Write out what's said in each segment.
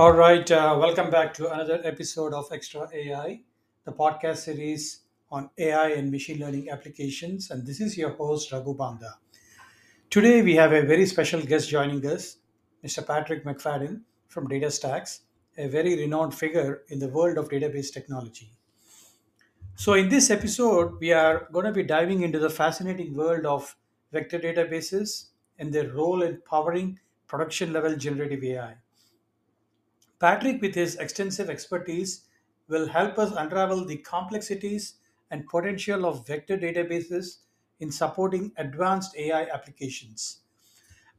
All right, uh, welcome back to another episode of Extra AI, the podcast series on AI and machine learning applications. And this is your host, Raghu Banda. Today, we have a very special guest joining us, Mr. Patrick McFadin from DataStax, a very renowned figure in the world of database technology. So, in this episode, we are going to be diving into the fascinating world of vector databases and their role in powering production level generative AI. Patrick, with his extensive expertise, will help us unravel the complexities and potential of vector databases in supporting advanced AI applications.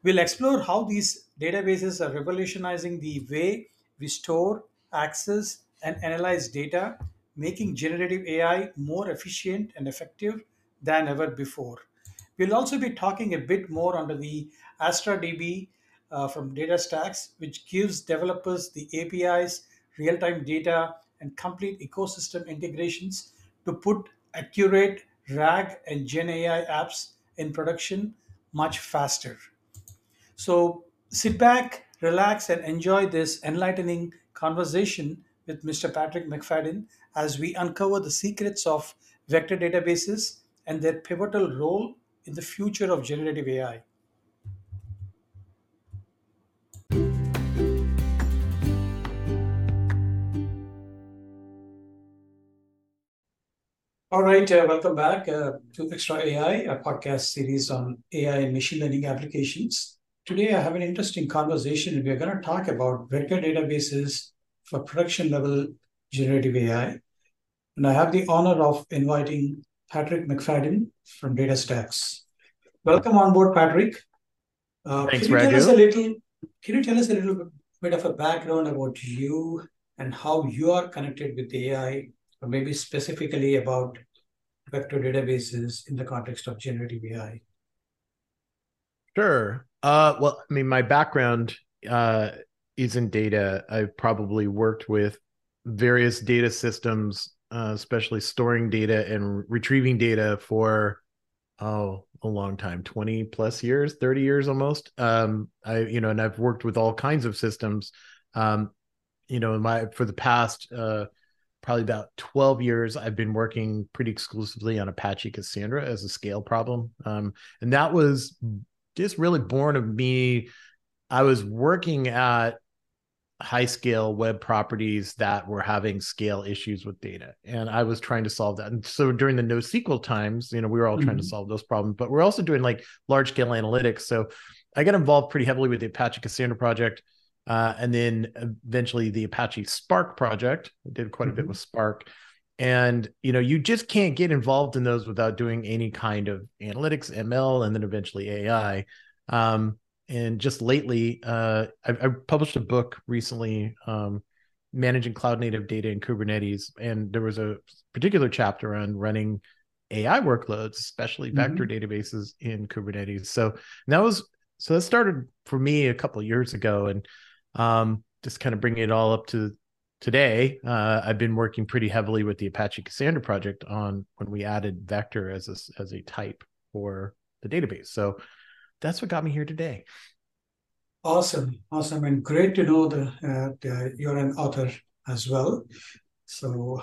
We'll explore how these databases are revolutionizing the way we store, access, and analyze data, making generative AI more efficient and effective than ever before. We'll also be talking a bit more under the AstraDB uh, from DataStax, which gives developers the APIs, real time data, and complete ecosystem integrations to put accurate RAG and Gen AI apps in production much faster. So sit back, relax, and enjoy this enlightening conversation with Mr. Patrick McFadin as we uncover the secrets of vector databases and their pivotal role in the future of generative AI. All right, uh, welcome back uh, to Extra AI, a podcast series on AI and machine learning applications. Today, I have an interesting conversation. We are going to talk about vector databases for production level generative AI. And I have the honor of inviting Patrick McFadin from DataStax. Welcome on board, Patrick. Uh, Thanks, can you tell us a little? Can you tell us a little bit of a background about you and how you are connected with AI or maybe specifically about vector databases in the context of generative AI? Sure. Uh, well, I mean, my background uh, is in data. I've probably worked with various data systems, uh, especially storing data and retrieving data for oh a long time 20 plus years 30 years almost um i you know and i've worked with all kinds of systems um you know my for the past uh probably about 12 years i've been working pretty exclusively on apache cassandra as a scale problem um, and that was just really born of me i was working at high scale web properties that were having scale issues with data and i was trying to solve that and so during the nosql times you know we were all mm-hmm. trying to mm-hmm. solve those problems but we're also doing like large scale analytics so i got involved pretty heavily with the apache cassandra project uh, and then eventually the Apache Spark project. I did quite a bit mm-hmm. with Spark. And you know, you just can't get involved in those without doing any kind of analytics, ML, and then eventually AI. Um, and just lately, uh, I, I, published a book recently, um, managing cloud native data in Kubernetes, and there was a particular chapter on running AI workloads, especially mm-hmm. vector databases in Kubernetes. So that was so that started for me a couple years ago, and um, just kind of bringing it all up to today, uh, I've been working pretty heavily with the Apache Cassandra project on when we added vector as a, as a type for the database. So that's what got me here today. Awesome, awesome, and great to know that uh, you're an author as well. So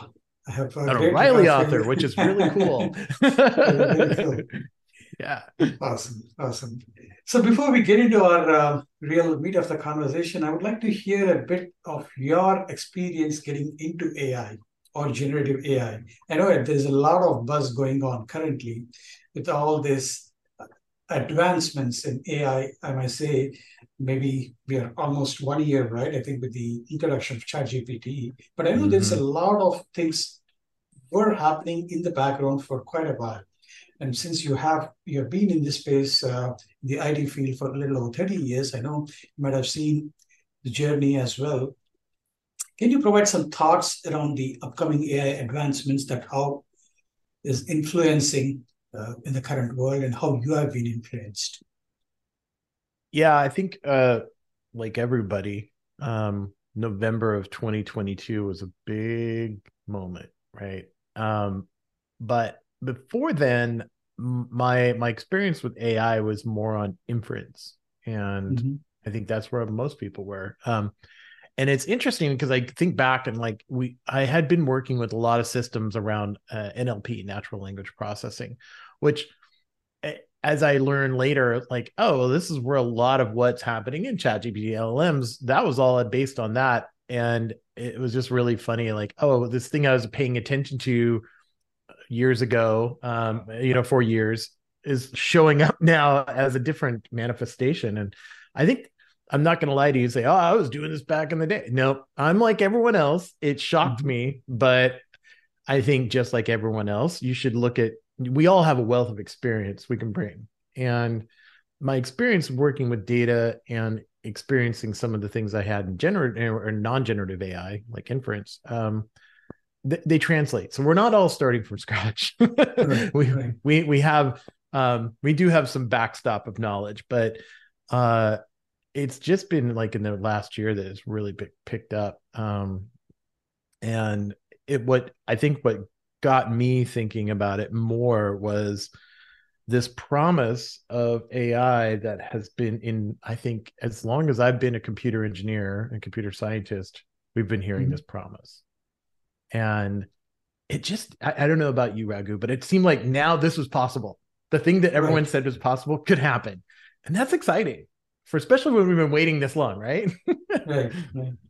I have a an O'Reilly author, which is really cool. really cool. Yeah. Awesome. Awesome. So before we get into our uh, real meat of the conversation, I would like to hear a bit of your experience getting into AI or generative AI. I know there's a lot of buzz going on currently with all this advancements in AI. I might say maybe we are almost one year, right? I think with the introduction of ChatGPT. But I know mm-hmm. there's a lot of things were happening in the background for quite a while. And since you have you have been in this space, uh, the IT field for a little over 30 years, I know you might have seen the journey as well. Can you provide some thoughts around the upcoming AI advancements that how is influencing uh, in the current world and how you have been influenced? Yeah, I think uh, like everybody, um, November of 2022 was a big moment, right? Um, but before then, my my experience with AI was more on inference, and mm-hmm. I think that's where most people were. Um, and it's interesting because I think back and like we, I had been working with a lot of systems around uh, NLP, natural language processing, which, eh, as I learned later, like, oh, this is where a lot of what's happening in ChatGPT LLMs that was all based on that, and it was just really funny. Like, oh, this thing I was paying attention to years ago, um, you know, for years, is showing up now as a different manifestation, and I think I'm not going to lie to you and say, oh, I was doing this back in the day. No, I'm like everyone else. It shocked mm-hmm. me, but I think just like everyone else, you should look at, we all have a wealth of experience we can bring. And my experience working with data and experiencing some of the things I had in generative or non-generative AI, like inference, um, th- they translate. So we're not all starting from scratch. right, we, right. we, we have, um, we do have some backstop of knowledge, but, uh, it's just been like in the last year that it's really big, picked up. Um, and it what I think what got me thinking about it more was this promise of AI that has been in, I think, as long as I've been a computer engineer and computer scientist, we've been hearing mm-hmm. this promise. And it just, I, I, don't know about you, Raghu, but it seemed like now this was possible. The thing that everyone right. said was possible could happen. And that's exciting for especially when we've been waiting this long, right? right, right.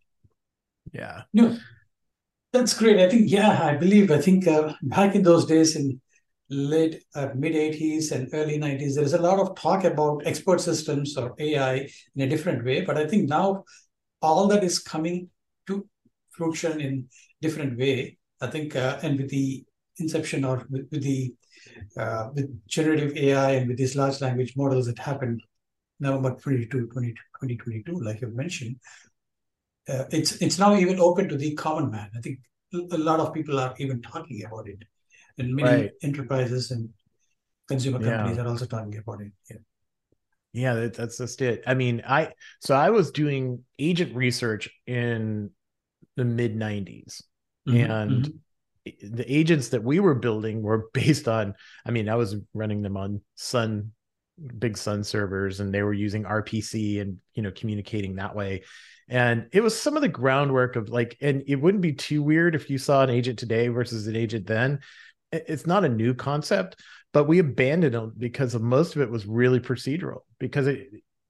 Yeah. No, that's great. I think, yeah, I believe, I think uh, back in those days in late uh, mid 80s and early 90s, there is a lot of talk about expert systems or AI in a different way. But I think now all that is coming to fruition in different way. I think, uh, and with the inception or with, with the uh, with generative AI and with these large language models that happened November 22, 2022, like you've mentioned, uh, it's it's now even open to the common man. I think a lot of people are even talking about it, and many right. enterprises and consumer companies yeah. are also talking about it. Yeah. Yeah, that's just it. I mean, I so I was doing agent research in the mid 90s mm-hmm. and mm-hmm. the agents that we were building were based on I mean, I was running them on Sun big sun servers and they were using rpc and you know communicating that way and it was some of the groundwork of like and it wouldn't be too weird if you saw an agent today versus an agent then it's not a new concept but we abandoned it because of most of it was really procedural because it,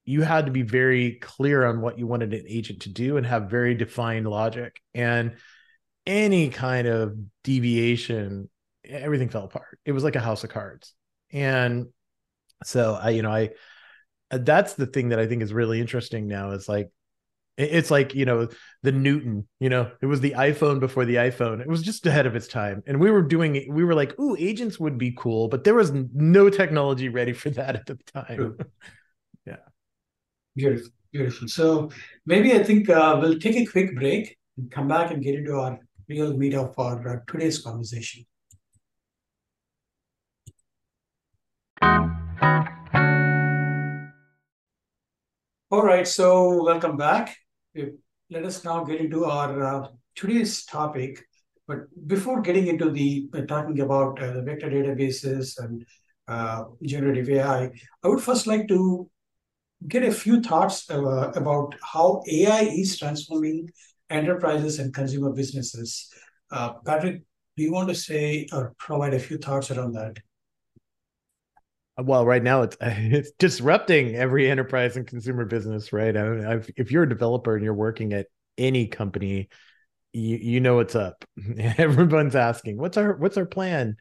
you had to be very clear on what you wanted an agent to do and have very defined logic and any kind of deviation everything fell apart it was like a house of cards and so I, you know, I that's the thing that I think is really interesting now. Is like it's like you know the Newton. You know, it was the iPhone before the iPhone. It was just ahead of its time, and we were doing. We were like, "Ooh, agents would be cool," but there was no technology ready for that at the time. Beautiful, beautiful. So maybe I think uh, we'll take a quick break and come back and get into our real meat of our uh, today's conversation. All right, so welcome back. Let us now get into our uh, today's topic. But before getting into the uh, talking about uh, the vector databases and uh, generative AI, I would first like to get a few thoughts about how AI is transforming enterprises and consumer businesses. Uh, Patrick, do you want to say or provide a few thoughts around that? well right now it's it's disrupting every enterprise and consumer business right I mean, if you're a developer and you're working at any company you you know what's up everyone's asking what's our what's our plan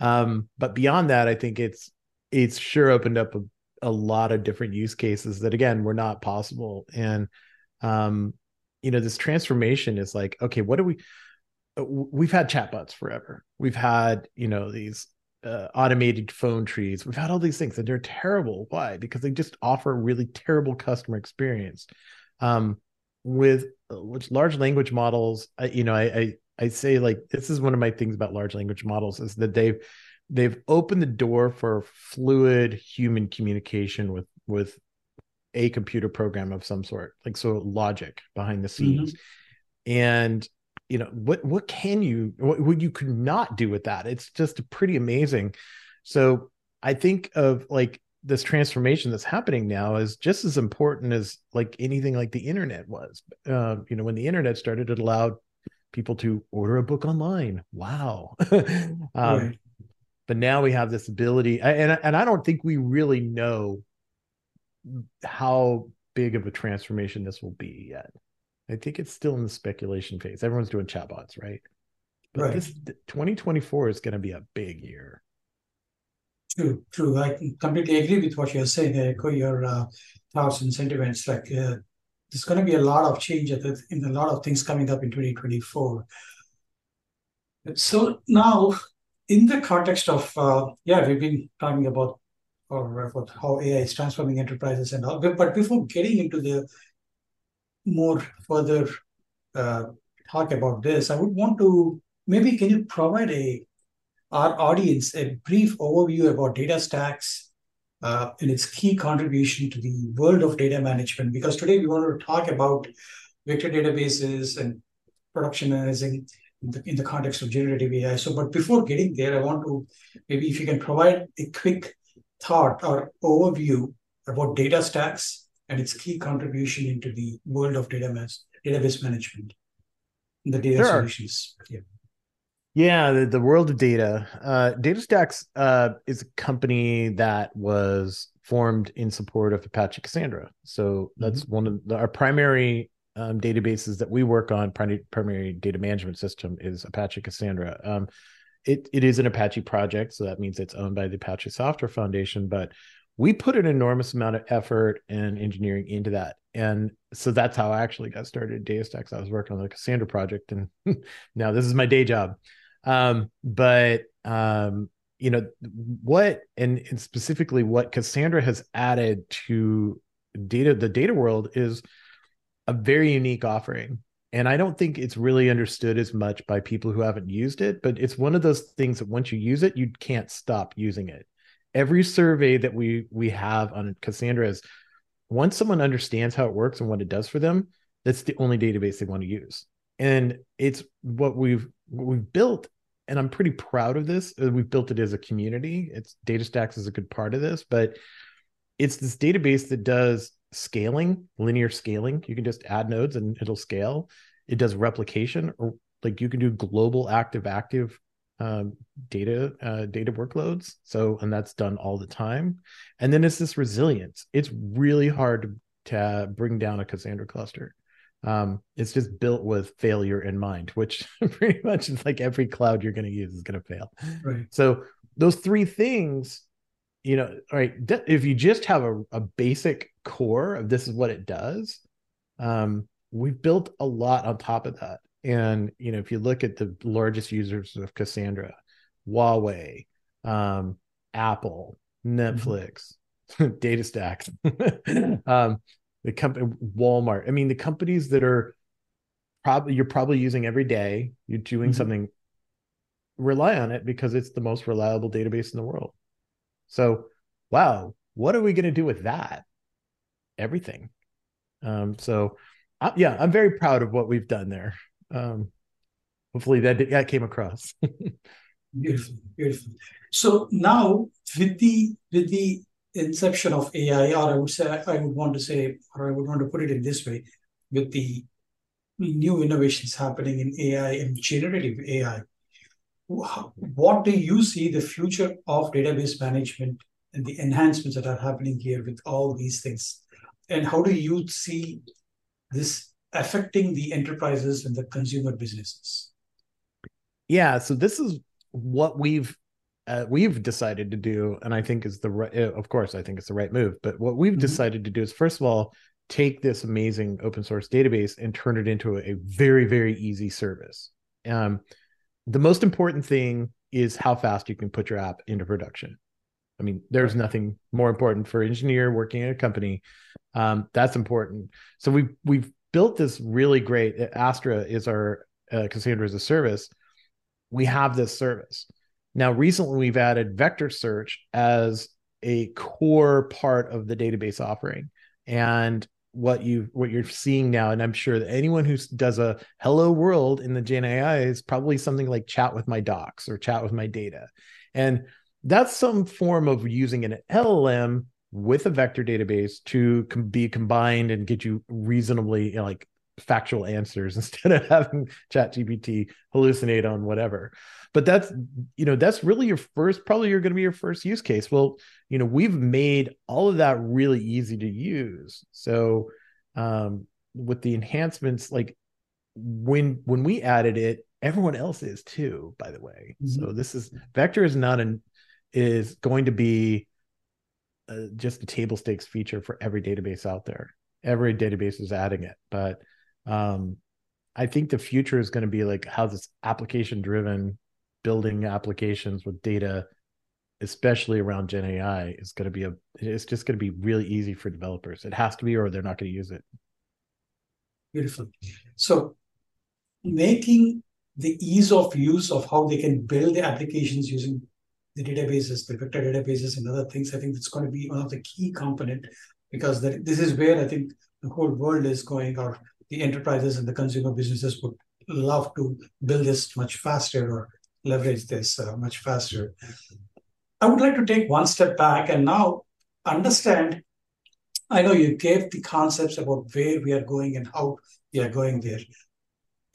um, but beyond that i think it's it's sure opened up a, a lot of different use cases that again were not possible and um you know this transformation is like okay what do we uh, we've had chatbots forever we've had you know these uh, automated phone trees. We've had all these things and they're terrible. Why? Because they just offer a really terrible customer experience. Um, with which large language models, you know, I, I I say like this is one of my things about large language models is that they've they've opened the door for fluid human communication with with a computer program of some sort, like so logic behind the scenes. Mm-hmm. And you know what what can you what, what you could not do with that it's just pretty amazing so i think of like this transformation that's happening now is just as important as like anything like the internet was. Uh, you know, when the internet started, it allowed people to order a book online. Wow. um, right. But now we have this ability, and and I don't think we really know how big of a transformation this will be yet. I think it's still in the speculation phase. Everyone's doing chatbots, right? But right. this 2024 is going to be a big year. True, true. I completely agree with what you're saying. I echo your uh, thoughts and sentiments. Like, uh, there's going to be a lot of change in a lot of things coming up in 2024. So now, in the context of uh, yeah, we've been talking about or about how AI is transforming enterprises and all. But before getting into the more further uh, talk about this, I would want to maybe can you provide a our audience a brief overview about DataStax uh, and its key contribution to the world of data management? Because today we want to talk about vector databases and productionizing in the, in the context of generative AI. So, but before getting there, I want to maybe if you can provide a quick thought or overview about DataStax and its key contribution into the world of data mass, database management, the data sure. solutions. Yeah. Yeah, the, the world of data. Uh, DataStax uh, is a company that was formed in support of Apache Cassandra. So that's mm-hmm. one of the, our primary um, databases that we work on. Primary, primary data management system is Apache Cassandra. Um, it it is an Apache project, so that means it's owned by the Apache Software Foundation. But we put an enormous amount of effort and engineering into that. And so that's how I actually got started at DataStax. I was working on the Cassandra project, and now this is my day job. Um, but um, you know what, and, and specifically what Cassandra has added to data, the data world is a very unique offering. And I don't think it's really understood as much by people who haven't used it, but it's one of those things that once you use it, you can't stop using it every survey that we we have on Cassandra is once someone understands how it works and what it does for them, that's the only database they want to use. And it's what we've what we've built, and I'm pretty proud of this. Uh, we've built it as a community. It's DataStax is a good part of this, but it's this database that does scaling, linear scaling. You can just add nodes and it'll scale. It does replication, or like you can do global active active um, data uh, data workloads. So, and that's done all the time. And then it's this resilience. It's really hard to, bring down a Cassandra cluster. Um, it's just built with failure in mind, which pretty much is like every cloud you're going to use is going to fail. Right. So those three things, you know, all right. If you just have a, a basic core of this is what it does, um, we've built a lot on top of that. And you know, if you look at the largest users of Cassandra, Huawei, um, Apple, Netflix, mm-hmm. DataStax, um, the company Walmart. I mean, the companies that are probably you're probably using every day, you're doing mm-hmm. something, rely on it because it's the most reliable database in the world. So, wow, what are we going to do with that? Everything. Um, so, uh, yeah, I'm very proud of what we've done there um, hopefully that that came across. beautiful, beautiful. So now with the with the inception of AI, or I would say I would want to say, or I would want to put it in this way, with the new innovations happening in AI and generative AI, what do you see the future of database management and the enhancements that are happening here with all these things? And how do you see this affecting the enterprises and the consumer businesses? Yeah, so this is what we've uh, we've decided to do, and I think is the right. Uh, of course, I think it's the right move. But what we've mm-hmm. decided to do is, first of all, take this amazing open source database and turn it into a, a very very easy service. Um, the most important thing is how fast you can put your app into production. I mean, there's nothing more important for engineer working at a company. Um, that's important. So we we've built this really great Astra is our uh, Cassandra as a service. We have this service. Now, recently we've added vector search as a core part of the database offering. And what you what you're seeing now, and I'm sure that anyone who does a hello world in the Gen AI is probably something like chat with my docs or chat with my data. And that's some form of using an LLM with a vector database to com- be combined and get you reasonably you know, like factual answers instead of having chat gpt hallucinate on whatever. But that's you know that's really your first probably you're going to be your first use case. Well you know we've made all of that really easy to use. So um with the enhancements like when when we added it everyone else is too by the way. Mm-hmm. so this is vector is not an is going to be uh, just a table stakes feature for every database out there. Every database is adding it but um i think the future is going to be like how this application driven building applications with data especially around gen ai is going to be a it's just going to be really easy for developers it has to be or they're not going to use it beautiful so making the ease of use of how they can build the applications using the databases, the vector databases, and other things. I think it's going to be one of the key component because that, this is where I think the whole world is going, or the enterprises and the consumer businesses would love to build this much faster or leverage this uh, much faster. I would like to take one step back and now understand. I know you gave the concepts about where we are going and how we are going there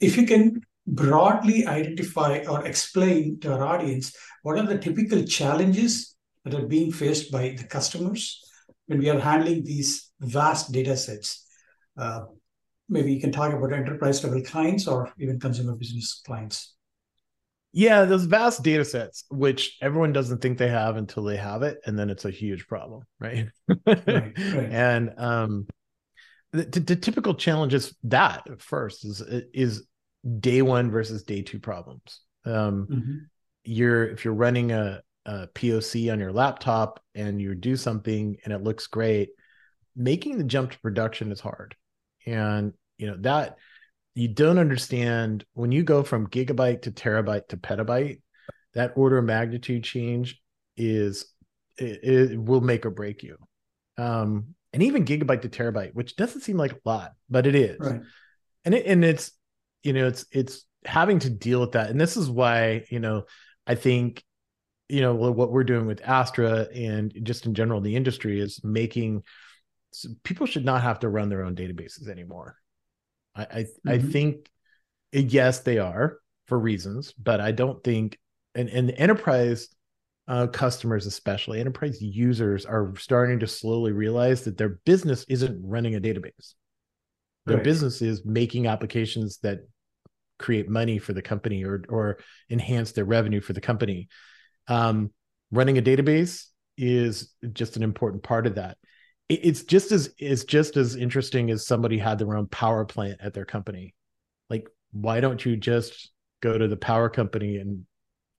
if you can broadly identify or explain to our audience what are the typical challenges that are being faced by the customers when we are handling these vast data sets. Uh, maybe you can talk about enterprise level clients or even consumer business clients. Yeah, those vast data sets, which everyone doesn't think they have until they have it, and then it's a huge problem, right? right, right. And um, the, the, typical challenge is that first is is day one versus day two problems. Um, mm-hmm. You're if you're running a, a POC on your laptop and you do something and it looks great, making the jump to production is hard, and you know that you don't understand when you go from gigabyte to terabyte to petabyte. That order of magnitude change is it, it will make or break you. Um, and even gigabyte to terabyte, which doesn't seem like a lot, but it is. Right. And it, and it's you know it's it's having to deal with that and this is why you know i think you know what we're doing with astra and just in general the industry is making people should not have to run their own databases anymore i I, mm-hmm. I think yes they are for reasons but i don't think and and enterprise uh, customers especially enterprise users are starting to slowly realize that their business isn't running a database their right. business is making applications that create money for the company or or enhance their revenue for the company. Um, running a database is just an important part of that. It, it's just as it's just as interesting as somebody had their own power plant at their company. Like, why don't you just go to the power company and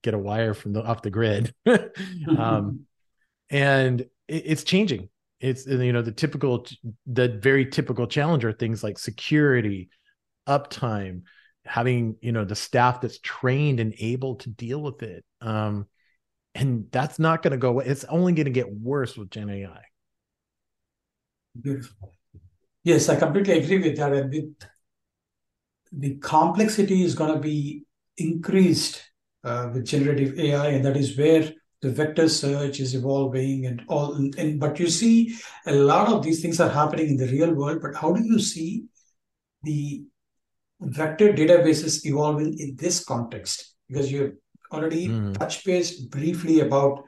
get a wire from the off the grid? um, and it, it's changing it's you know the typical the very typical challenger things like security uptime having you know the staff that's trained and able to deal with it um and that's not going to go away it's only going to get worse with gen ai beautiful. Yes i completely agree with that. And with the complexity is going to be increased uh, with generative ai and that is where the vector search is evolving and all and but you see a lot of these things are happening in the real world but how do you see the vector databases evolving in this context? Because you already mm. touched base briefly about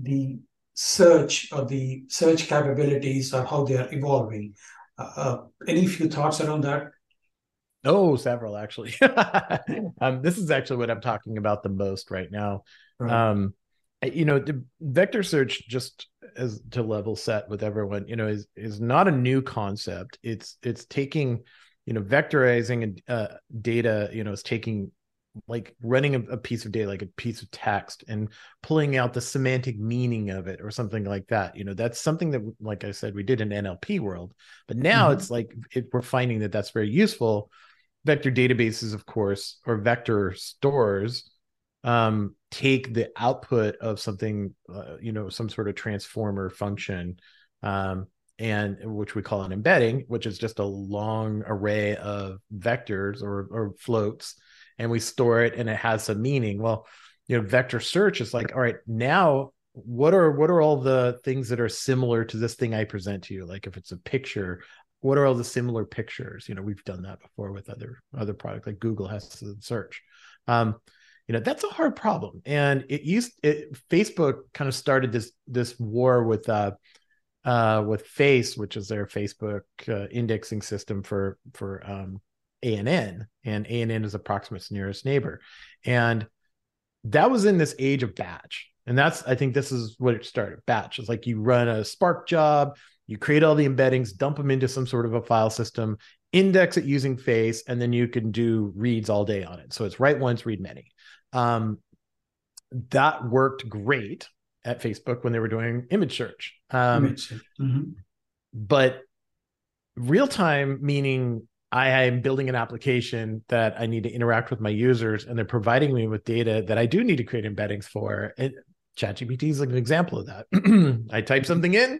the search or the search capabilities or how they are evolving. Uh, uh any few thoughts around that? Oh several actually. Um, this is actually what i'm talking about the most right now. Right. um you know the vector search just as to level set with everyone you know is is not a new concept. It's it's taking you know vectorizing uh, data you know is taking like running a, a, piece of data like a piece of text and pulling out the semantic meaning of it or something like that you know that's something that like i said we did in nlp world but now mm-hmm. it's like it, we're finding that that's very useful vector databases of course or vector stores um, take the output of something, uh, you know, some sort of transformer function, um, and which we call an embedding, which is just a long array of vectors or, or floats, and we store it and it has some meaning. Well, you know, vector search is like, all right, now what are what are all the things that are similar to this thing I present to you? Like if it's a picture, what are all the similar pictures? You know, we've done that before with other other products like Google has to search. Um, you know, that's a hard problem. And it used it, Facebook kind of started this this war with uh uh with FAISS, which is their Facebook uh, indexing system for for um ANN, and ANN is approximate's nearest neighbor. And that was in this age of batch and that's, I think this is what it started. Batch. It's like you run a Spark job, you create all the embeddings, dump them into some sort of a file system, index it using FAISS, and then you can do reads all day on it. So it's write once, read many. Um, that worked great at Facebook when they were doing image search. Um, image search. Mm-hmm. But real time meaning I am building an application that I need to interact with my users, and they're providing me with data that I do need to create embeddings for. And ChatGPT is like an example of that. I type something in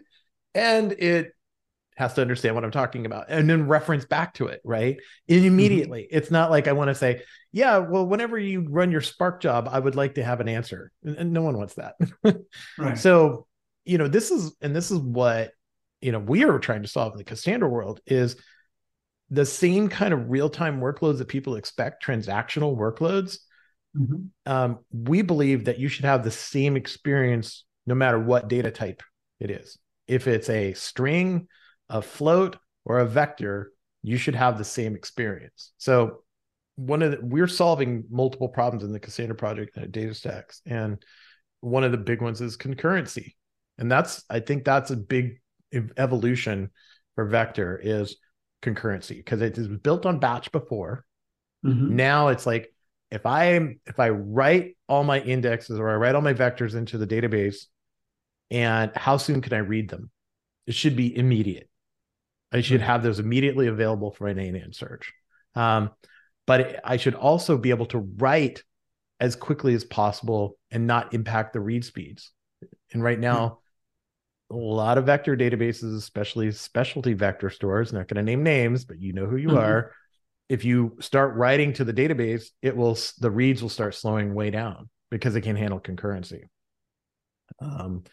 and it has to understand what I'm talking about and then reference back to it, right? And mm-hmm. immediately. Mm-hmm. It's not like I want to say, yeah, well, whenever you run your Spark job, I would like to have an answer. And no one wants that. right. So, you know, this is, and this is what, you know, we are trying to solve in the Cassandra world is the same kind of real time workloads that people expect, transactional workloads Mm-hmm. Um, we believe that you should have the same experience no matter what data type it is. If it's a string, a float, or a vector, you should have the same experience. So one of the, we're solving multiple problems in the Cassandra project at DataStax, and one of the big ones is concurrency, and that's I think that's a big evolution for vector is concurrency because it is built on batch before. Mm-hmm. Now it's like if I if I write all my indexes or I write all my vectors into the database, and how soon can I read them? It should be immediate. I should have those immediately available for an ANN search. Um, but I should also be able to write as quickly as possible and not impact the read speeds. And right now, a lot of vector databases, especially specialty vector stores, not going to name names, but you know who you mm-hmm. are, if you start writing to the database, it will the reads will start slowing way down because it can't handle concurrency. Um,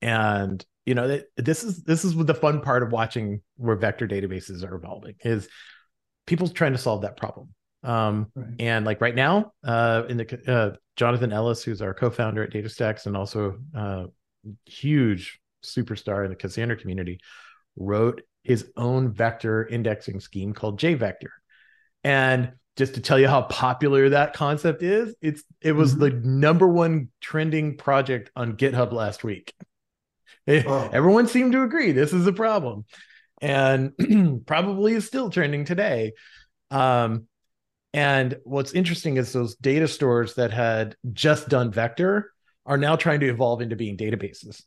and you know this is this is the fun part of watching where vector databases are evolving is people trying to solve that problem. Um, right. and like right now, uh, in the uh, Jonathan Ellis, who's our co-founder at DataStax and also uh, huge superstar in the Cassandra community, wrote his own vector indexing scheme called JVector. And just to tell you how popular that concept is, it's it was mm-hmm. the number one trending project on GitHub last week. Oh. Everyone seemed to agree this is a problem, and probably is still trending today. Um, and what's interesting is those data stores that had just done vector are now trying to evolve into being databases.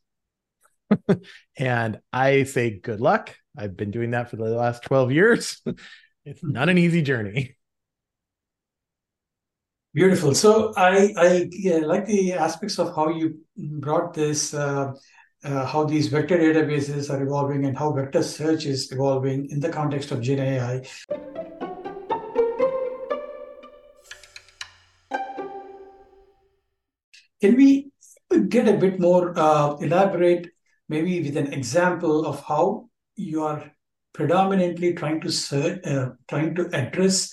and I say good luck. I've been doing that for the last 12 years. it's not an easy journey. Beautiful. So I I yeah, like the aspects of how you brought this, uh, uh, how these vector databases are evolving, and how vector search is evolving in the context of Gen AI. Can we get a bit more uh, elaborate, maybe with an example of how you are predominantly trying to search, uh, trying to address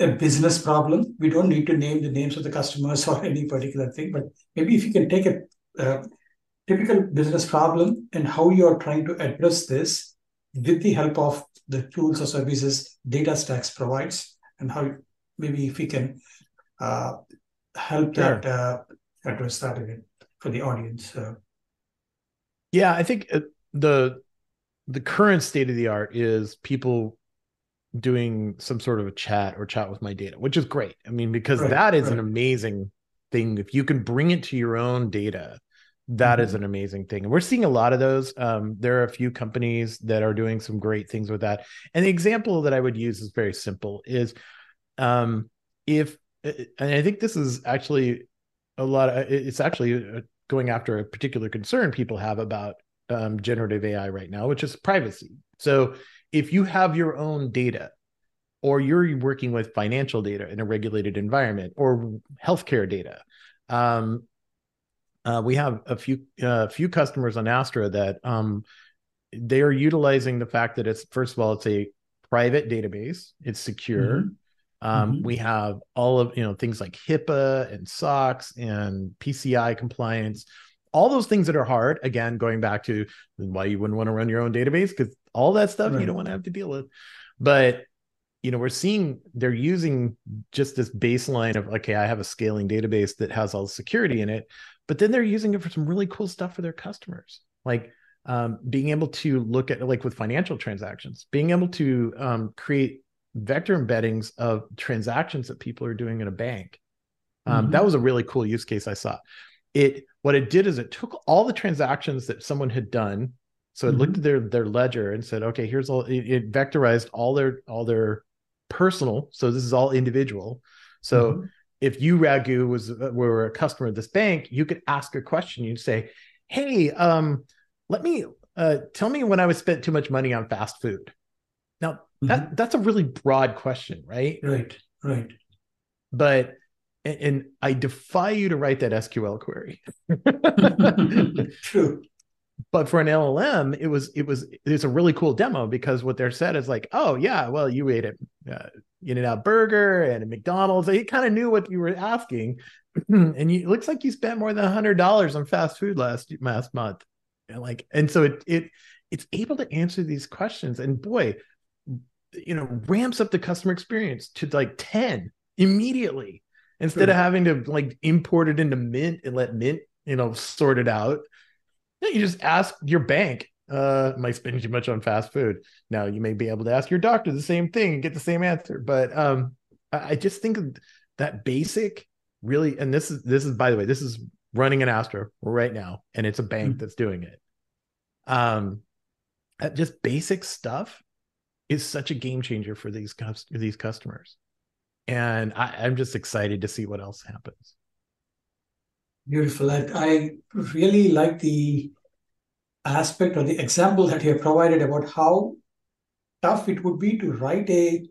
a business problem. We don't need to name the names of the customers or any particular thing, but maybe if you can take a, typical business problem and how you are trying to address this with the help of the tools or services DataStax provides, and how maybe if we can uh, help sure. that uh, address that again for the audience. Uh, yeah, I think uh, the the current state of the art is people doing some sort of a chat or chat with my data, which is great. I mean, because right, that is right. an amazing thing. If you can bring it to your own data, that mm-hmm. is an amazing thing. And we're seeing a lot of those. Um, there are a few companies that are doing some great things with that. And the example that I would use is very simple is um, if, and I think this is actually a lot of, it's actually uh, going after a particular concern people have about um, generative AI right now, which is privacy. So if you have your own data, or you're working with financial data in a regulated environment, or healthcare data, um, uh, we have a few uh, few customers on Astra that um, they are utilizing the fact that it's first of all it's a private database, it's secure. Mm-hmm. Um, Mhm. We have all of you know things like HIPAA and SOX and PCI compliance, all those things that are hard. Again, going back to why you wouldn't want to run your own database because all that stuff you don't want to have to deal with. But you know, we're seeing they're using just this baseline of okay, I have a scaling database that has all the security in it, but then they're using it for some really cool stuff for their customers, like um, being able to look at like with financial transactions, being able to um, create vector embeddings of transactions that people are doing in a bank. Um, Mhm. That was a really cool use case I saw. It what it did is it took all the transactions that someone had done. So it looked at their their ledger and said, okay, here's all it, it vectorized all their all their personal. So this is all individual. So Mhm. if you Raghu was uh, were a customer of this bank, you could ask a question. You'd say, "Hey, um, let me uh, tell me when I was spent too much money on fast food." Now that that's a really broad question, right? right, right. But and, I defy you to write that SQL query. True. but for an LLM, it was it was it's a really cool demo because what they're said is like, oh yeah, well you ate it uh, In-N-Out Burger and a McDonald's. He kind of knew what you were asking, and you, it looks like you spent more than a hundred dollars on fast food last last month. And like, and so it it it's able to answer these questions, and boy, you know, ramps up the customer experience to like ten immediately instead of having to like import it into Mint and let Mint you know sort it out. You just ask your bank, uh, am I spending too much on fast food? Now you may be able to ask your doctor the same thing and get the same answer. But um, I, just think that basic really, and this is this is by the way, this is running an Astra right now, and it's a bank Mhm. that's doing it. Um, just basic stuff is such a game changer for these these customers, and I, I'm just excited to see what else happens. Beautiful. I, I really like the aspect or the example that you have provided about how tough it would be to write a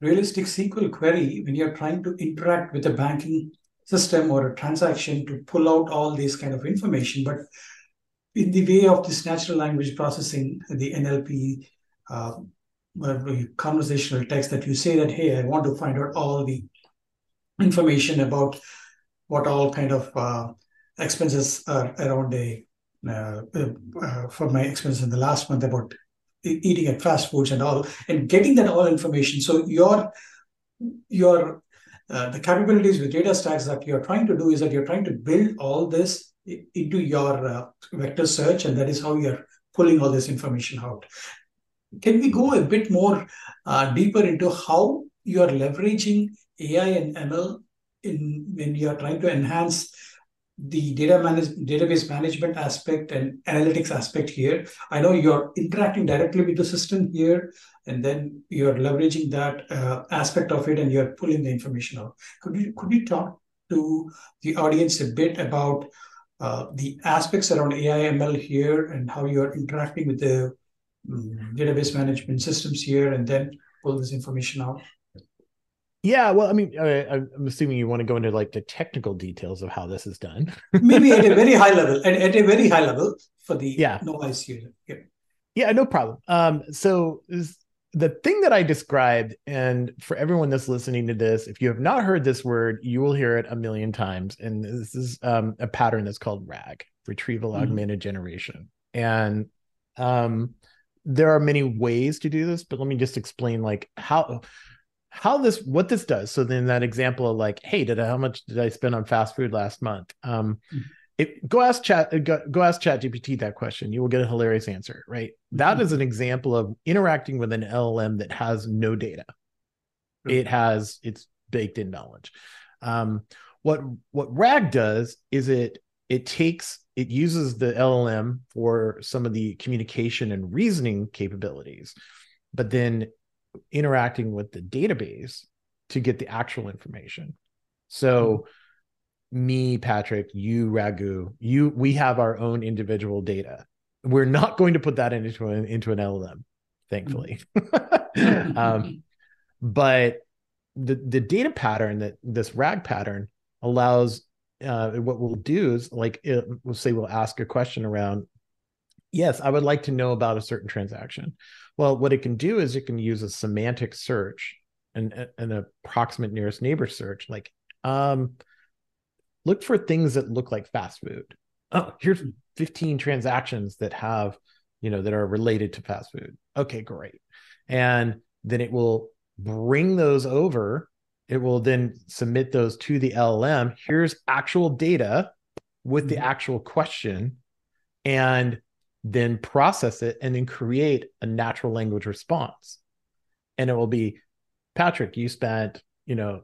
realistic SQL query when you're trying to interact with a banking system or a transaction to pull out all this kind of information. But in the way of this natural language processing, the NLP, uh, conversational text, that you say that, hey, I want to find out all the information about what all kind of uh, expenses are around a uh, uh, for my expenses in the last month about eating at fast foods and all, and getting that all information. So your your uh, the capabilities with DataStax that you're trying to do is that you're trying to build all this into your uh, vector search, and that is how you're pulling all this information out. Can we go a bit more uh, deeper into how you are leveraging AI and ML in when you are trying to enhance the data manage, database management aspect and analytics aspect here? I know you're interacting directly with the system here, and then you're leveraging that uh, aspect of it, and you're pulling the information out. Could you could you talk to the audience a bit about uh, the aspects around AI ML here and how you're interacting with the database management systems here, and then pull this information out? Yeah, well, I mean, I, I'm assuming you want to go into like the technical details of how this is done. Maybe at a very high level, at, at a very high level for the Yeah. novice user. Yeah. Yeah, no problem. Um, so is the thing that I described, and for everyone that's listening to this, if you have not heard this word, you will hear it a million times. And this is um, a pattern that's called RAG, retrieval Mhm. augmented generation. And um, there are many ways to do this, but let me just explain like how how this what this does. So then that example of like, hey, did I, how much did I spend on fast food last month? Um, Mhm. it, go ask chat go, go ask chat gpt that question you will get a hilarious answer right That Mhm. is an example of interacting with an llm that has no data Right. it has its baked in knowledge um, what what rag does is it it takes it uses the llm for some of the communication and reasoning capabilities but then interacting with the database to get the actual information. So hmm. me patrick you Raghu you we have our own individual data. We're not going to put that into an into an llm thankfully. Hmm. Um, hmm. but the the data pattern that this rag pattern allows uh, what we'll do is like it, we'll say we'll ask a question around yes i would like to know about a certain transaction. Well what it can do is it can use a semantic search and an approximate nearest neighbor search like um look for things that look like fast food. Oh here's 15 transactions that have you know that are related to fast food. Okay great. And then it will bring those over it will then submit those to the llm here's actual data with the mm-hmm. actual question and then process it and then create a natural language response. And it will be patrick you spent you know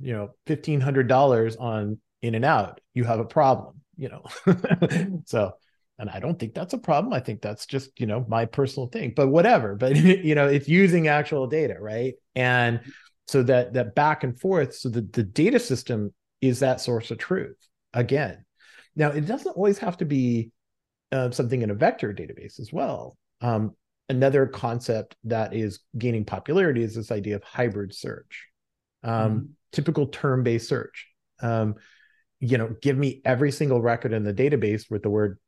you know $1500 on In-N-Out. You have a problem you know. So and i don't think that's a problem. I think that's just you know my personal thing but whatever. But you know it's using actual data right? And so that that back and forth so that the data system is that source of truth again. Now it doesn't always have to be uh, something in a vector database as well. Um, another concept that is gaining popularity is this idea of hybrid search um, mm-hmm. typical term-based search. Um, you know give me every single record in the database with the word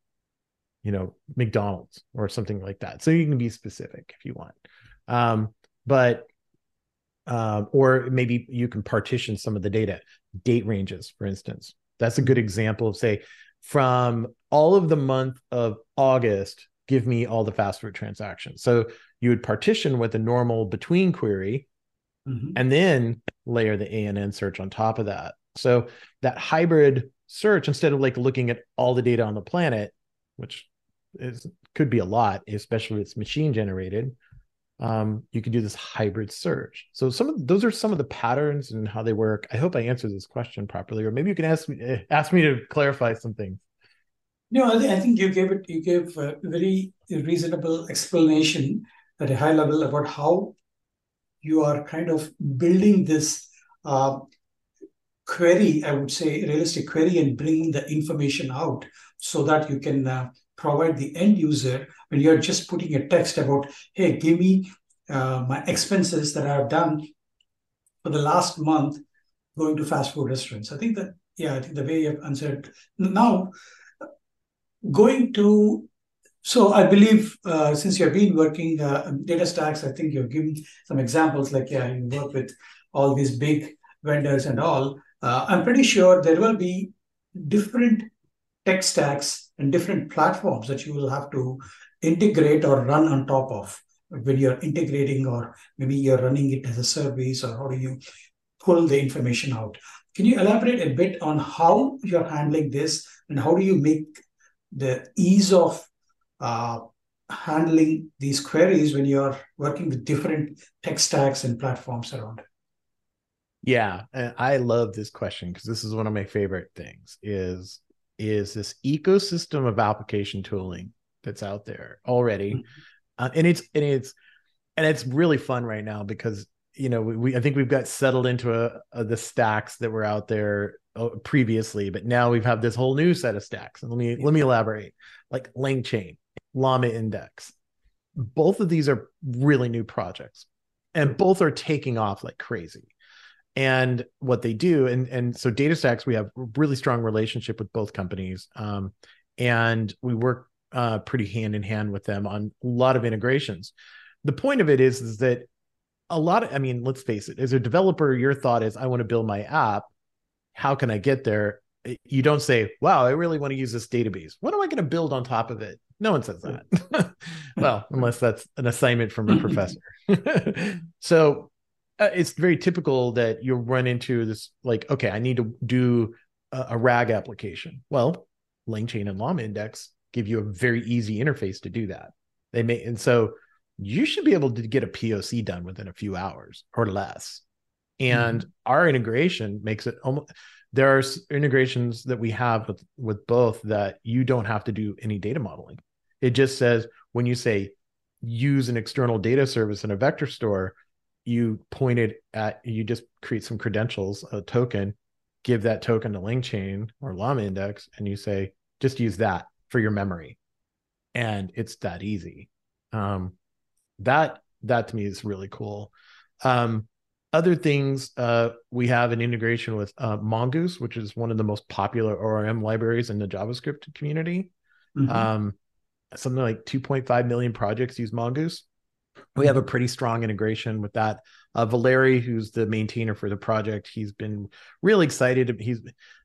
you know mcdonald's or something like that. So you can be specific if you want. Um, but um, or maybe you can partition some of the data. Date ranges for instance. That's a good example of say from all of the month of august give me all the fast food transactions. So you would partition with a normal between query mm-hmm. and then layer the ann search on top of that. So that hybrid search, instead of like looking at all the data on the planet, which is could be a lot, especially if it's machine generated, um, you can do this hybrid search. So some of those are some of the patterns and how they work. I hope I answered this question properly, or maybe you can ask me eh, ask me to clarify some things. No, I, th- I think you gave it. You gave a very reasonable explanation at a high level about how you are kind of building this uh, query, I would say, realistic query and bringing the information out so that you can uh, provide the end user when you're just putting a text about, hey, give me uh, my expenses that I've done for the last month going to fast food restaurants. I think that, yeah, I think the way you have answered. Now, going to so I believe uh, since you've been working uh, DataStax, I think you've given some examples like yeah, you work with all these big vendors and all uh, I'm pretty sure there will be different tech stacks and different platforms that you will have to integrate or run on top of when you're integrating or maybe you're running it as a service or how do you pull the information out. Can you elaborate a bit on how you're handling this and how do you make the ease of uh, handling these queries when you're working with different tech stacks and platforms around? Yeah, I love this question because this is one of my favorite things is is this ecosystem of application tooling that's out there already. Mm-hmm. Uh, and it's and it's and it's really fun right now because you know we, we I think we've got settled into a, a, the stacks that were out there uh, previously, but now we've have this whole new set of stacks. And let me let me elaborate. Like LangChain, Llama Index, both of these are really new projects, and both are taking off like crazy and what they do and and so DataStax we have really strong relationship with both companies um, and we work uh, pretty hand in hand with them on a lot of integrations. The point of it is is that a lot of i mean let's face it as a developer your thought is i want to build my app. How can i get there? You don't say wow i really want to use this database. What am i going to build on top of it? No one says that. Well unless that's an assignment from a professor. So uh, it's very typical that you'll run into this like okay i need to do a, a rag application. Well langchain and llama index give you a very easy interface to do that. They may and so you should be able to get a poc done within a few hours or less. And mm-hmm. our integration makes it almost there are integrations that we have with with both that you don't have to do any data modeling. It just says when you say use an external data service in a vector store you pointed at you just create some credentials, a token, give that token to LangChain or Llama Index, and you say just use that for your memory, and it's that easy. Um, that that to me is really cool. Um, other things, uh, we have an integration with uh, Mongoose, which is one of the most popular ORM libraries in the JavaScript community. Mm-hmm. Um, something like 2.5 million projects use Mongoose. We have a pretty strong integration with that. Uh, Valeri, who's the maintainer for the project, he's been really excited. He's,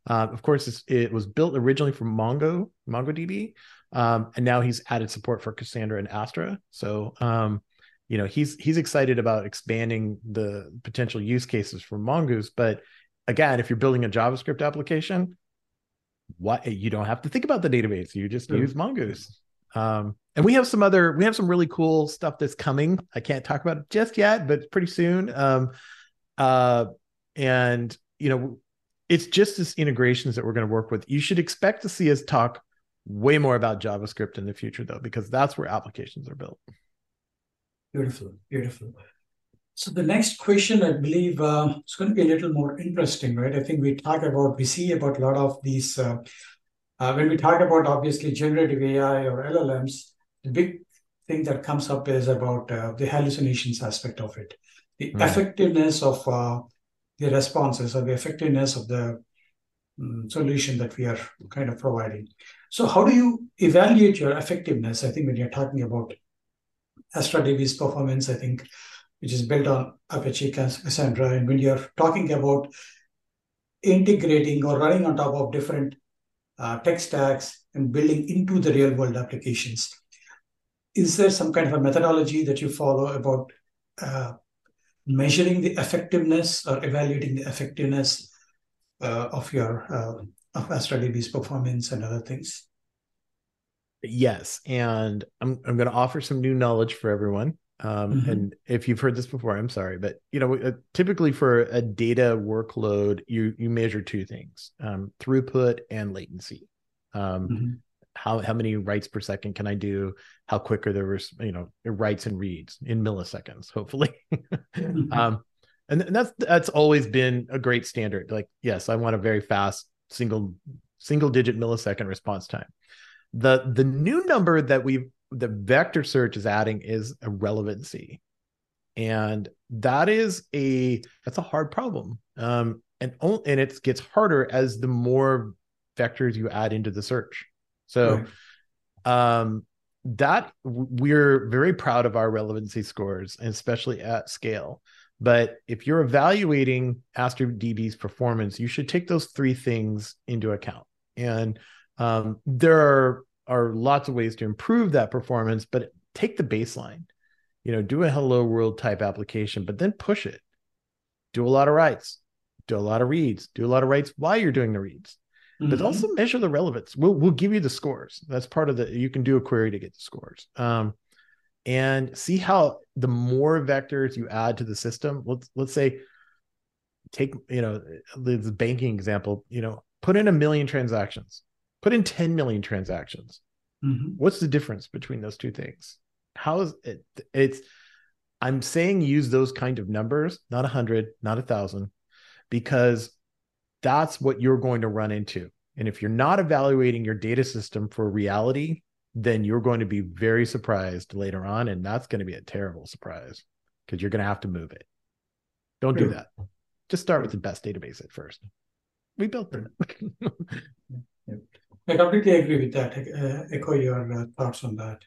uh, of course, it was built originally for Mongo, MongoDB, um, and now he's added support for Cassandra and Astra. So, um, you know, he's he's excited about expanding the potential use cases for Mongoose. But again, if you're building a JavaScript application, what you don't have to think about the database; you just use Mongoose. Um, and we have some other we have some really cool stuff that's coming i can't talk about it just yet but pretty soon um uh and you know it's just this integrations that we're going to work with. You should expect to see us talk way more about javascript in the future though because that's where applications are built. Beautiful beautiful. So the next question i believe uh, is going to be a little more interesting right? I think we talk about we see about a lot of these uh, uh, when we talk about obviously generative ai or llms the big thing that comes up is about uh, the hallucinations aspect of it, the mm. effectiveness of uh, the responses or the effectiveness of the um, solution that we are kind of providing. So, how do you evaluate your effectiveness? I think when you're talking about AstraDB's performance, I think which is built on Apache Cassandra, and when you're talking about integrating or running on top of different uh, tech stacks and building into the real world applications is there some kind of a methodology that you follow about uh, measuring the effectiveness or evaluating the effectiveness uh, of your uh, of AstraDB's performance and other things? Yes, and I'm I'm going to offer some new knowledge for everyone. Um, mm-hmm. And if you've heard this before, I'm sorry, but you know, uh, typically for a data workload, you you measure two things: um, throughput and latency. Um, mm-hmm how how many writes per second can I do? How quick are the you know writes and reads in milliseconds? Hopefully, mm-hmm. um, and, and that's that's always been a great standard. Like, yes, I want a very fast single single digit millisecond response time. The the new number that we the vector search is adding is a relevancy, and that is a that's a hard problem. Um, and and it gets harder as the more vectors you add into the search. So, right. um, that we're very proud of our relevancy scores, especially at scale. But if you're evaluating AstraDB's performance, you should take those three things into account. And um, there are, are lots of ways to improve that performance, but take the baseline. You know, do a hello world type application, but then push it. Do a lot of writes, do a lot of reads, do a lot of writes while you're doing the reads mm-hmm. but also measure the relevance. We'll we'll give you the scores. That's part of the you can do a query to get the scores. Um, and see how the more vectors you add to the system. Let's let's say take you know the, banking example. You know, put in a million transactions, put in 10 million transactions. Mm-hmm. What's the difference between those two things? How is it? It's I'm saying use those kind of numbers, not a hundred, not a thousand, because that's what you're going to run into. And if you're not evaluating your data system for reality, then you're going to be very surprised later on. And that's going to be a terrible surprise because you're going to have to move it. Don't do that. Just start with the best database at first. We built them. I completely agree with that. Uh, echo your uh, thoughts on that.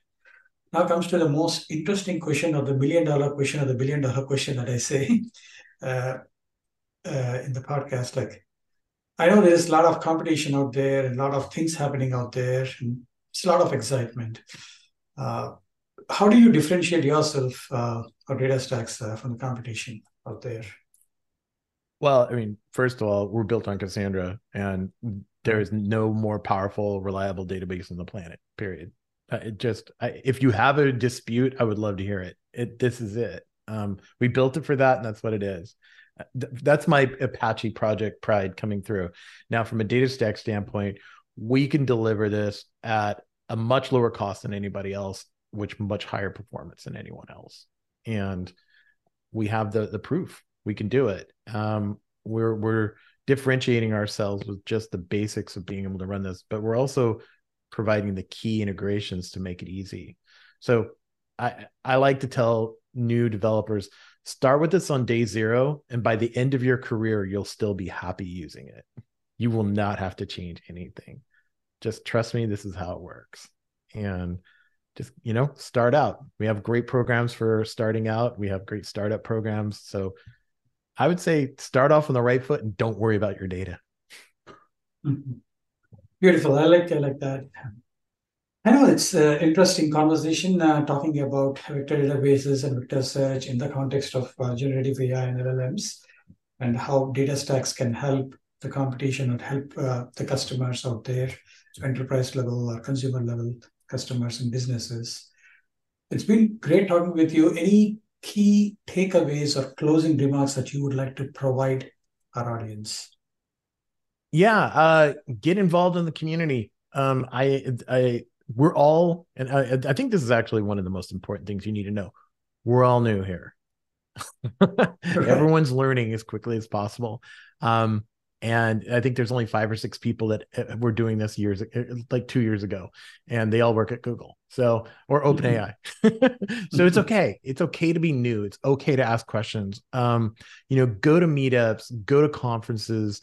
Now comes to the most interesting question or the billion dollar question or the billion dollar question that I say uh, uh in the podcast. Like, I know there's a lot of competition out there and a lot of things happening out there. And it's a lot of excitement. Uh, how do you differentiate yourself uh, or DataStax uh, from the competition out there? Well, I mean, first of all, we're built on Cassandra, and there is no more powerful, reliable database on the planet. Period. Uh, it just, I, if you have a dispute, I would love to hear it. It this is it. Um, we built it for that, and that's what it is that's my Apache project pride coming through. Now, from a data stack standpoint, we can deliver this at a much lower cost than anybody else, which much higher performance than anyone else. And we have the the proof we can do it. Um, we're we're differentiating ourselves with just the basics of being able to run this, but we're also providing the key integrations to make it easy. So I I like to tell new developers start with this on day zero and by the end of your career you'll still be happy using it. You will not have to change anything. Just trust me this is how it works. And just you know start out. We have great programs for starting out. We have great startup programs. So i would say start off on the right foot and don't worry about your data. Beautiful. I like i like that I know it's an interesting conversation uh, talking about vector databases and vector search in the context of uh, generative AI and LLMs and how DataStax can help the competition or help uh, the customers out there, enterprise level or consumer level customers and businesses. It's been great talking with you. Any key takeaways or closing remarks that you would like to provide our audience? Yeah, uh, get involved in the community. Um, I, I we're all, and I, I think this is actually one of the most important things you need to know. We're all new here. Everyone's learning as quickly as possible. Um, and I think there's only five or six people that uh, were doing this years, uh, like two years ago, and they all work at Google. So, or mm-hmm. OpenAI. so it's okay. It's okay to be new. It's okay to ask questions. Um, you know, go to meetups, go to conferences,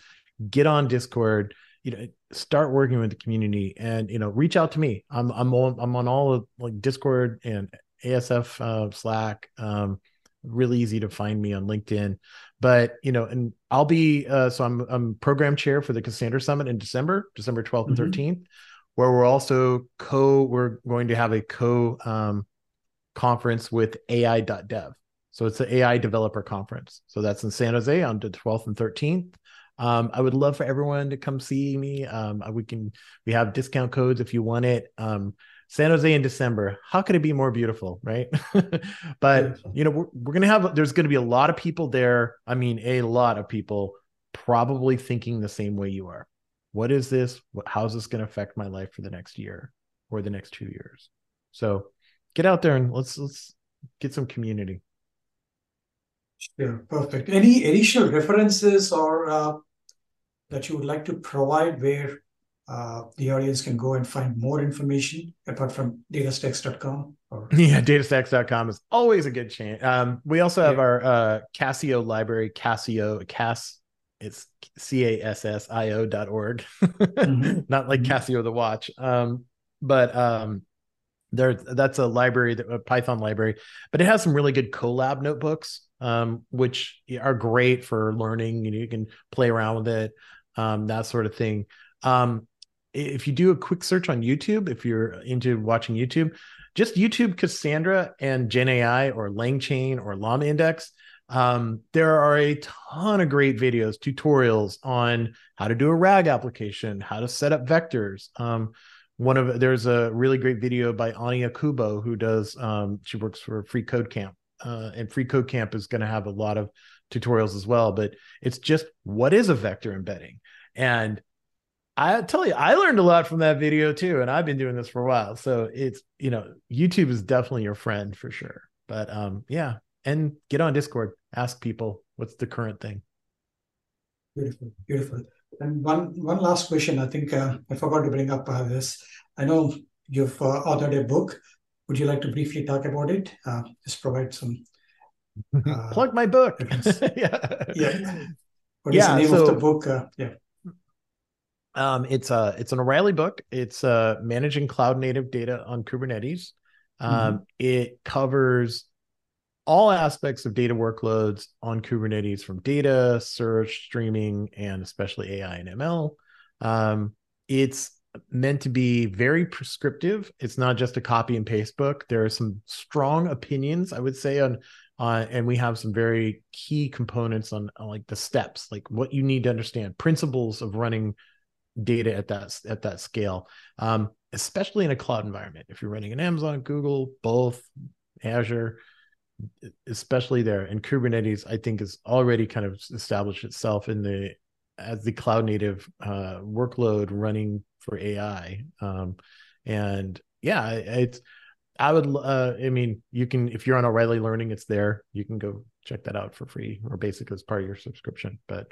get on Discord you know start working with the community and you know reach out to me. I'm i'm on i'm on all of like discord and asf uh, slack um really easy to find me on linkedin. But you know and i'll be uh so i'm i'm program chair for the cassandra summit in december december 12th and mm-hmm. 13th where we're also co we're going to have a co um conference with ai.dev so it's the ai developer conference. So that's in san jose on the 12th and 13th um, I would love for everyone to come see me. Um, we can we have discount codes if you want it. Um, San Jose in December. How could it be more beautiful, right? but you know, we're, we're gonna have there's gonna be a lot of people there. I mean, a lot of people probably thinking the same way you are. What is this? What, how's this gonna affect my life for the next year or the next two years? So get out there and let's let's get some community. Sure, perfect. Any additional references or uh, that you would like to provide where uh, the audience can go and find more information apart from datastax.com? Or... Yeah, datastax.com is always a good chance. Um, we also have yeah. our uh, CassIO library, CassIO, Cass, it's C-A-S-S-I-O dot org. mm-hmm. Not like mm-hmm. Casio the watch. Um, but um, there that's a library that a python library but it has some really good colab notebooks um, which are great for learning you know you can play around with it um, that sort of thing. Um, if you do a quick search on YouTube, if you're into watching YouTube, just YouTube Cassandra and Gen AI or LangChain or Llama Index. Um, there are a ton of great videos, tutorials on how to do a RAG application, how to set up vectors. Um, one of there's a really great video by Ania Kubów who does um, she works for Free Code Camp, uh, and Free Code Camp is going to have a lot of tutorials as well. But it's just what is a vector embedding? And I tell you, I learned a lot from that video too, and I've been doing this for a while. So it's you know, YouTube is definitely your friend for sure. But um, yeah, and get on Discord, ask people what's the current thing. Beautiful, beautiful. And one one last question, I think uh, I forgot to bring up uh, this. I know you've uh, authored a book. Would you like to briefly talk about it? Uh, just provide some. Uh, Plug my book. yeah. Yeah. What is yeah, the name so, of the book? Uh, yeah. Um, it's a it's an O'Reilly book. It's uh, managing cloud native data on Kubernetes. Um, mm-hmm. It covers all aspects of data workloads on Kubernetes, from data, search, streaming, and especially AI and ML. Um, it's meant to be very prescriptive. It's not just a copy and paste book. There are some strong opinions, I would say, on uh, and we have some very key components on, on, like the steps, like what you need to understand, principles of running data at that at that scale, um, especially in a cloud environment. If you're running an Amazon, Google, both Azure, especially there, and Kubernetes, I think is already kind of established itself in the as the cloud native uh, workload running for AI. Um, and yeah, it's I would. Uh, I mean, you can if you're on O'Reilly Learning, it's there. You can go check that out for free or basically as part of your subscription. But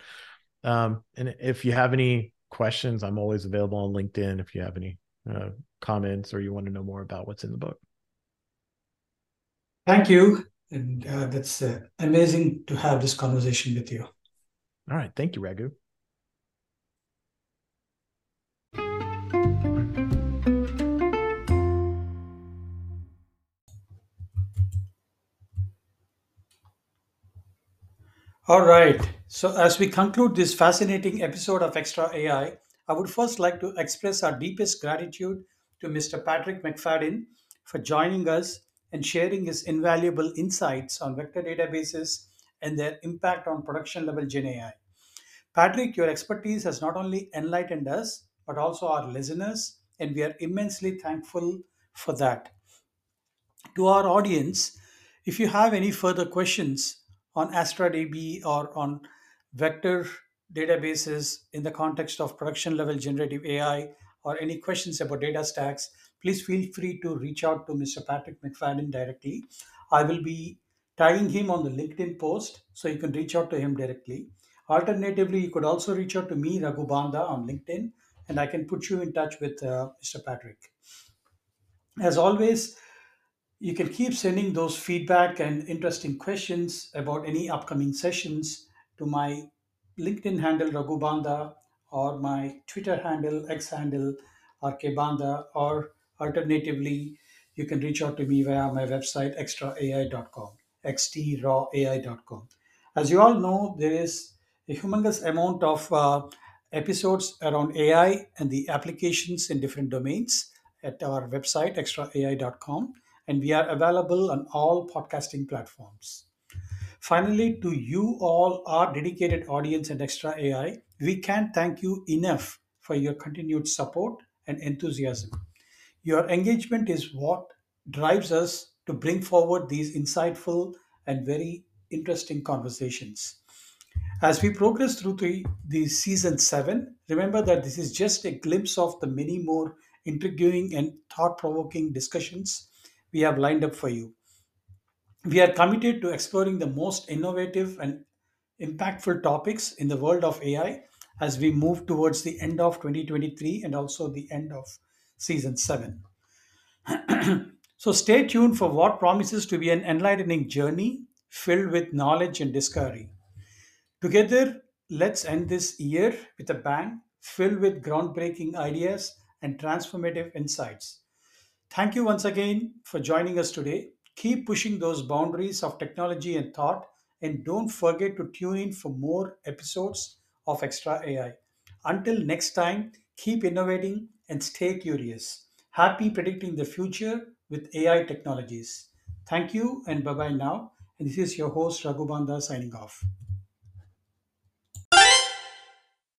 um, and if you have any questions, I'm always available on LinkedIn if you have any uh, comments or you want to know more about what's in the book. Thank you. And uh, that's uh, amazing to have this conversation with you. All right. Thank you, Raghu. All right. So, as we conclude this fascinating episode of Extra AI, I would first like to express our deepest gratitude to Mr. Patrick McFadin for joining us and sharing his invaluable insights on vector databases and their impact on production level Gen AI. Patrick, your expertise has not only enlightened us, but also our listeners, and we are immensely thankful for that. To our audience, if you have any further questions on AstraDB or on vector databases in the context of production level generative AI or any questions about DataStax, please feel free to reach out to Mr. Patrick McFadin directly. I will be tagging him on the LinkedIn post so you can reach out to him directly. Alternatively, you could also reach out to me, Raghu Banda, on LinkedIn, and I can put you in touch with uh, Mr. Patrick. As always, you can keep sending those feedback and interesting questions about any upcoming sessions to my LinkedIn handle Raghubanda or my Twitter handle X handle RK or alternatively you can reach out to me via my website extraai.com xtrawai.com. As you all know, there is a humongous amount of uh, episodes around AI and the applications in different domains at our website extraai.com and we are available on all podcasting platforms. Finally, to you all, our dedicated audience and Extra AI, we can't thank you enough for your continued support and enthusiasm. Your engagement is what drives us to bring forward these insightful and very interesting conversations. As we progress through the, the season 7, remember that this is just a glimpse of the many more intriguing and thought provoking discussions we have lined up for you. We are committed to exploring the most innovative and impactful topics in the world of AI as we move towards the end of 2023 and also the end of season 7. So stay tuned for what promises to be an enlightening journey filled with knowledge and discovery. Together, let's end this year with a bang, filled with groundbreaking ideas and transformative insights. Thank you once again for joining us today. Keep pushing those boundaries of technology and thought, and don't forget to tune in for more episodes of Extra AI. Until next time, keep innovating and stay curious. Happy predicting the future with AI technologies. Thank you and bye bye now. And this is your host Raghubanda signing off.